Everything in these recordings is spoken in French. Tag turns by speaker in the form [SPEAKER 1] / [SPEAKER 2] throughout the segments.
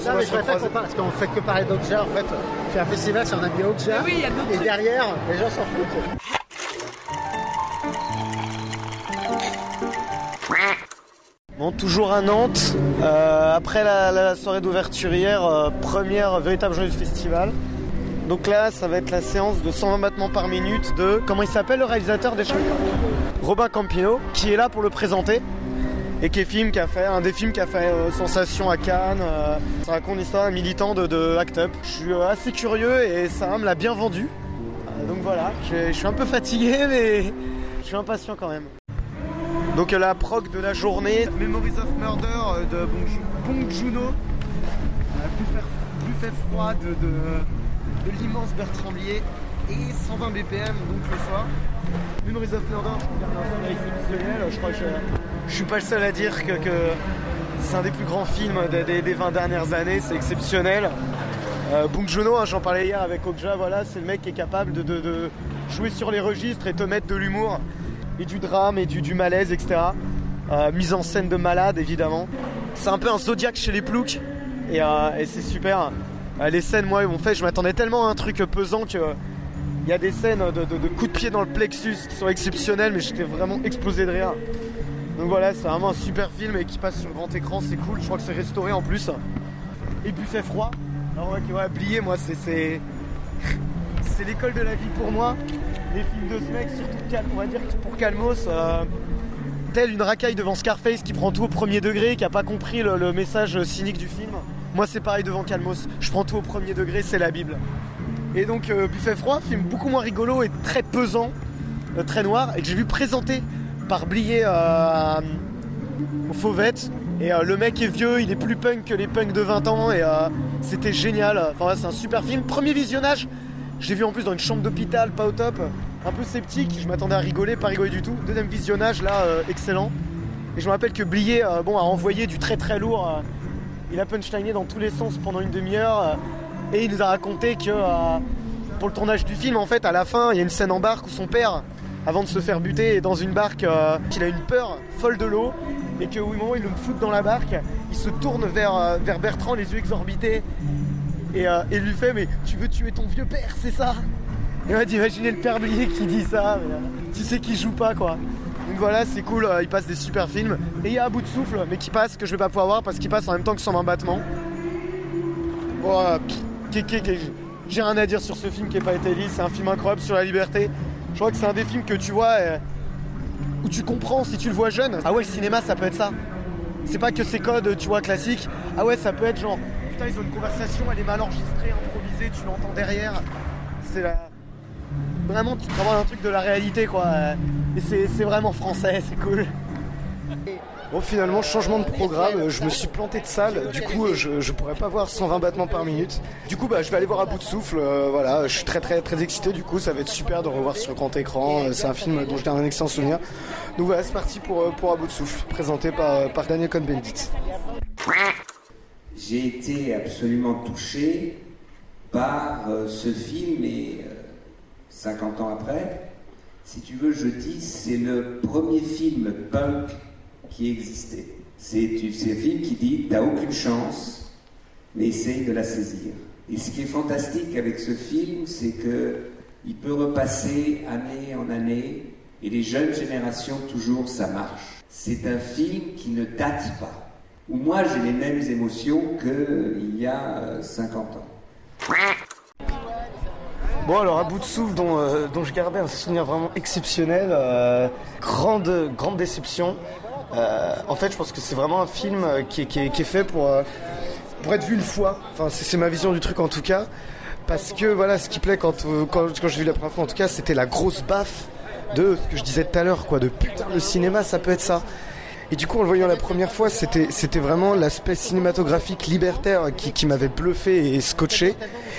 [SPEAKER 1] Ça, mais je préfère qu'on parle, parce qu'on fait que parler d'Okja en fait. C'est un festival sur un ami Okja.
[SPEAKER 2] oui, il y a d'autres
[SPEAKER 1] Et derrière, les gens s'en foutent.
[SPEAKER 3] Bon, toujours à Nantes, euh, après la, la soirée d'ouverture hier, euh, première véritable journée du festival. Donc là, ça va être la séance de 120 battements par minute de, comment il s'appelle le réalisateur des champions Robin Campino, qui est là pour le présenter. Et qui est film qui a fait un des films qui a fait euh, sensation à Cannes. euh, ça raconte l'histoire d'un militant de, de Act Up. Je suis euh, assez curieux et ça me l'a bien vendu. Euh, donc voilà, je, je suis un peu fatigué mais je suis impatient quand même. Donc la prog de la journée, Memories of Murder de Bong, Ju- Bong Joon-ho, Euh, buffet, buffet froid de, de, de l'immense Bertrand Blier et 120 BPM donc le soir. Memories of Murder, je regarde un film exceptionnel, je crois que je, suis pas le seul à dire que, c'est un des plus grands films des, des- des 20 dernières années, c'est exceptionnel. Euh, Bong hein, j'en parlais hier avec Okja, voilà, c'est le mec qui est capable de, jouer sur les registres et te mettre de l'humour et du drame et du, malaise, etc. Euh, mise en scène de malade, évidemment. C'est un peu un zodiaque chez les ploucs et, euh, c'est super. Euh, les scènes, moi, m'ont fait, je m'attendais tellement à un truc pesant que il y a des scènes de, de- de coups de pied dans le plexus qui sont exceptionnelles, mais j'étais vraiment explosé de rire. Donc voilà, c'est vraiment un super film et qui passe sur grand écran, c'est cool. Je crois que c'est restauré en plus. Et buffet froid. Alors ouais, ouais, Blier, moi, c'est c'est l'école de la vie pour moi. Les films de ce mec, surtout on va dire pour Calmos, euh, tel une racaille devant Scarface qui prend tout au premier degré, qui a pas compris le, le message cynique du film. Moi, c'est pareil devant Calmos. Je prends tout au premier degré, c'est la Bible. Et donc, euh, Buffet froid, film beaucoup moins rigolo et très pesant, euh, très noir, et que j'ai vu présenter par Blier euh, à- au Fauvette. Et euh, le mec est vieux, il est plus punk que les punks de 20 ans, et euh, c'était génial. Enfin, c'est un super film. Premier visionnage, je l'ai vu en plus dans une chambre d'hôpital, pas au top. Un peu sceptique, je m'attendais à rigoler, pas rigoler du tout. Deuxième visionnage, là, excellent. Et je me rappelle que Blier bon, a envoyé du très très lourd. il a punchliné dans tous les sens pendant une demi-heure. et il nous a raconté que pour le tournage du film, en fait, à la fin, il y a une scène en barque où son père, avant de se faire buter, dans une barque, euh, qu'il a une peur folle de l'eau. Et qu'au moment où il le fout dans la barque, il se tourne vers, euh, vers Bertrand, les yeux exorbités. Et, euh, et lui fait Mais tu veux tuer ton vieux père, c'est ça? Et dit Imaginez le père qui dit ça. mais, euh, tu sais qu'il joue pas, quoi. Donc voilà, c'est cool, il passe des super films. Et il y a à bout de souffle, mais qui passe, que je vais pas pouvoir voir parce qu'il passe en même temps que 120 battements. Bon, pff, qu'est- qu'est- qu'est- j'ai rien à dire sur ce film qui est pas été c'est un film incroyable sur la liberté. Je crois que c'est un des films que tu vois euh, où tu comprends si tu le vois jeune. Ah ouais, le cinéma ça peut être ça. C'est pas que ces codes, tu vois, classiques. Ah ouais, ça peut être genre, putain, ils ont une conversation, elle est mal enregistrée, improvisée, tu l'entends derrière. C'est la. Vraiment, tu te un truc de la réalité, quoi. Et c'est vraiment français, c'est cool. Bon, finalement, changement de programme, je me suis planté de salle, du coup, je, je pourrais pas voir 120 battements par minute. Du coup, bah, je vais aller voir à bout de souffle, euh, voilà, je suis très très très excité, du coup, ça va être super de revoir sur grand écran, euh, c'est un film dont j'ai un excellent souvenir. Donc voilà, c'est parti pour, euh, pour à de souffle, présenté par, par Daniel Cohn-Bendit.
[SPEAKER 4] J'ai été absolument touché par ce film et euh, 50 ans après, si tu veux, je dis, c'est le premier film punk qui existait. C'est un film qui dit T'as aucune chance, mais essaye de la saisir. Et ce qui est fantastique avec ce film, c'est que il peut repasser année en année, et les jeunes générations, toujours, ça marche. C'est un film qui ne date pas, où moi j'ai les mêmes émotions qu'il y a euh, 50 ans.
[SPEAKER 3] Bon alors à bout de souffle dont, euh, dont je gardais un souvenir vraiment exceptionnel, euh, grande, grande déception. Euh, en fait je pense que c'est vraiment un film euh, qui est, fait pour, euh, pour être vu une fois. C'est ma vision du truc en tout cas. Parce que voilà ce qui plaît quand, quand, quand j'ai vu la première fois en tout cas c'était la grosse baffe de ce que je disais tout à l'heure quoi, de putain le cinéma ça peut être ça. Et du coup, en le voyant la première fois, c'était, c'était vraiment l'aspect cinématographique libertaire qui, qui m'avait bluffé et scotché.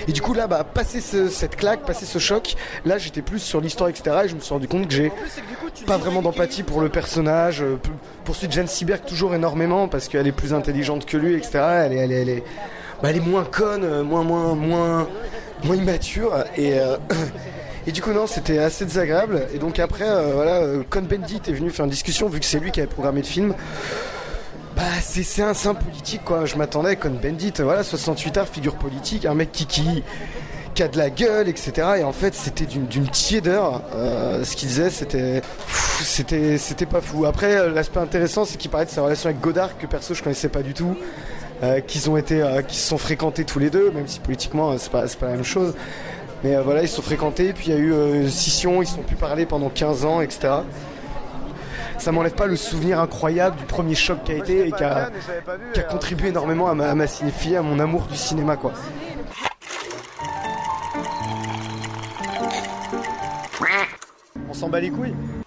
[SPEAKER 3] Et du coup, là, bah, passer ce- cette claque, passer ce choc, là, j'étais plus sur l'histoire, etc. Et je me suis rendu compte que j'ai pas vraiment d'empathie pour le personnage. euh, Poursuite Jane Seberg toujours énormément parce qu'elle est plus intelligente que lui, etc. Elle est, elle est, elle est, bah, elle est moins conne, euh, moins, moins, moins, moins immature. Et, euh, et du coup, non, c'était assez désagréable. Et donc après, euh, voilà, euh, Cohn-Bendit est venu faire une discussion, vu que c'est lui qui avait programmé le film.
[SPEAKER 5] Bah, c'est un, un politique, quoi. Je m'attendais, comme Bendit, voilà, 68 heures, figure politique, un mec qui, qui, a de la gueule, etc. Et en fait, c'était d'une tiédeur. Euh, ce qu'il disait, c'était c'était pas fou. Après, euh, l'aspect intéressant, c'est qu'il parlait de sa relation avec Godard, que perso, je connaissais pas du tout. Euh, qu'ils ont été, euh, qu'ils se sont fréquentés tous les deux, même si politiquement, euh, c'est pas, pas la même chose. Mais euh, voilà, ils se sont fréquentés, puis il y a eu euh, scission, ils se sont plus parlé pendant 15 ans, etc. Ça m'enlève pas le souvenir incroyable du premier choc qui a été et qui a, a contribué énormément à ma, à ma cinéphilie, à mon amour du cinéma, quoi. On s'en bat les couilles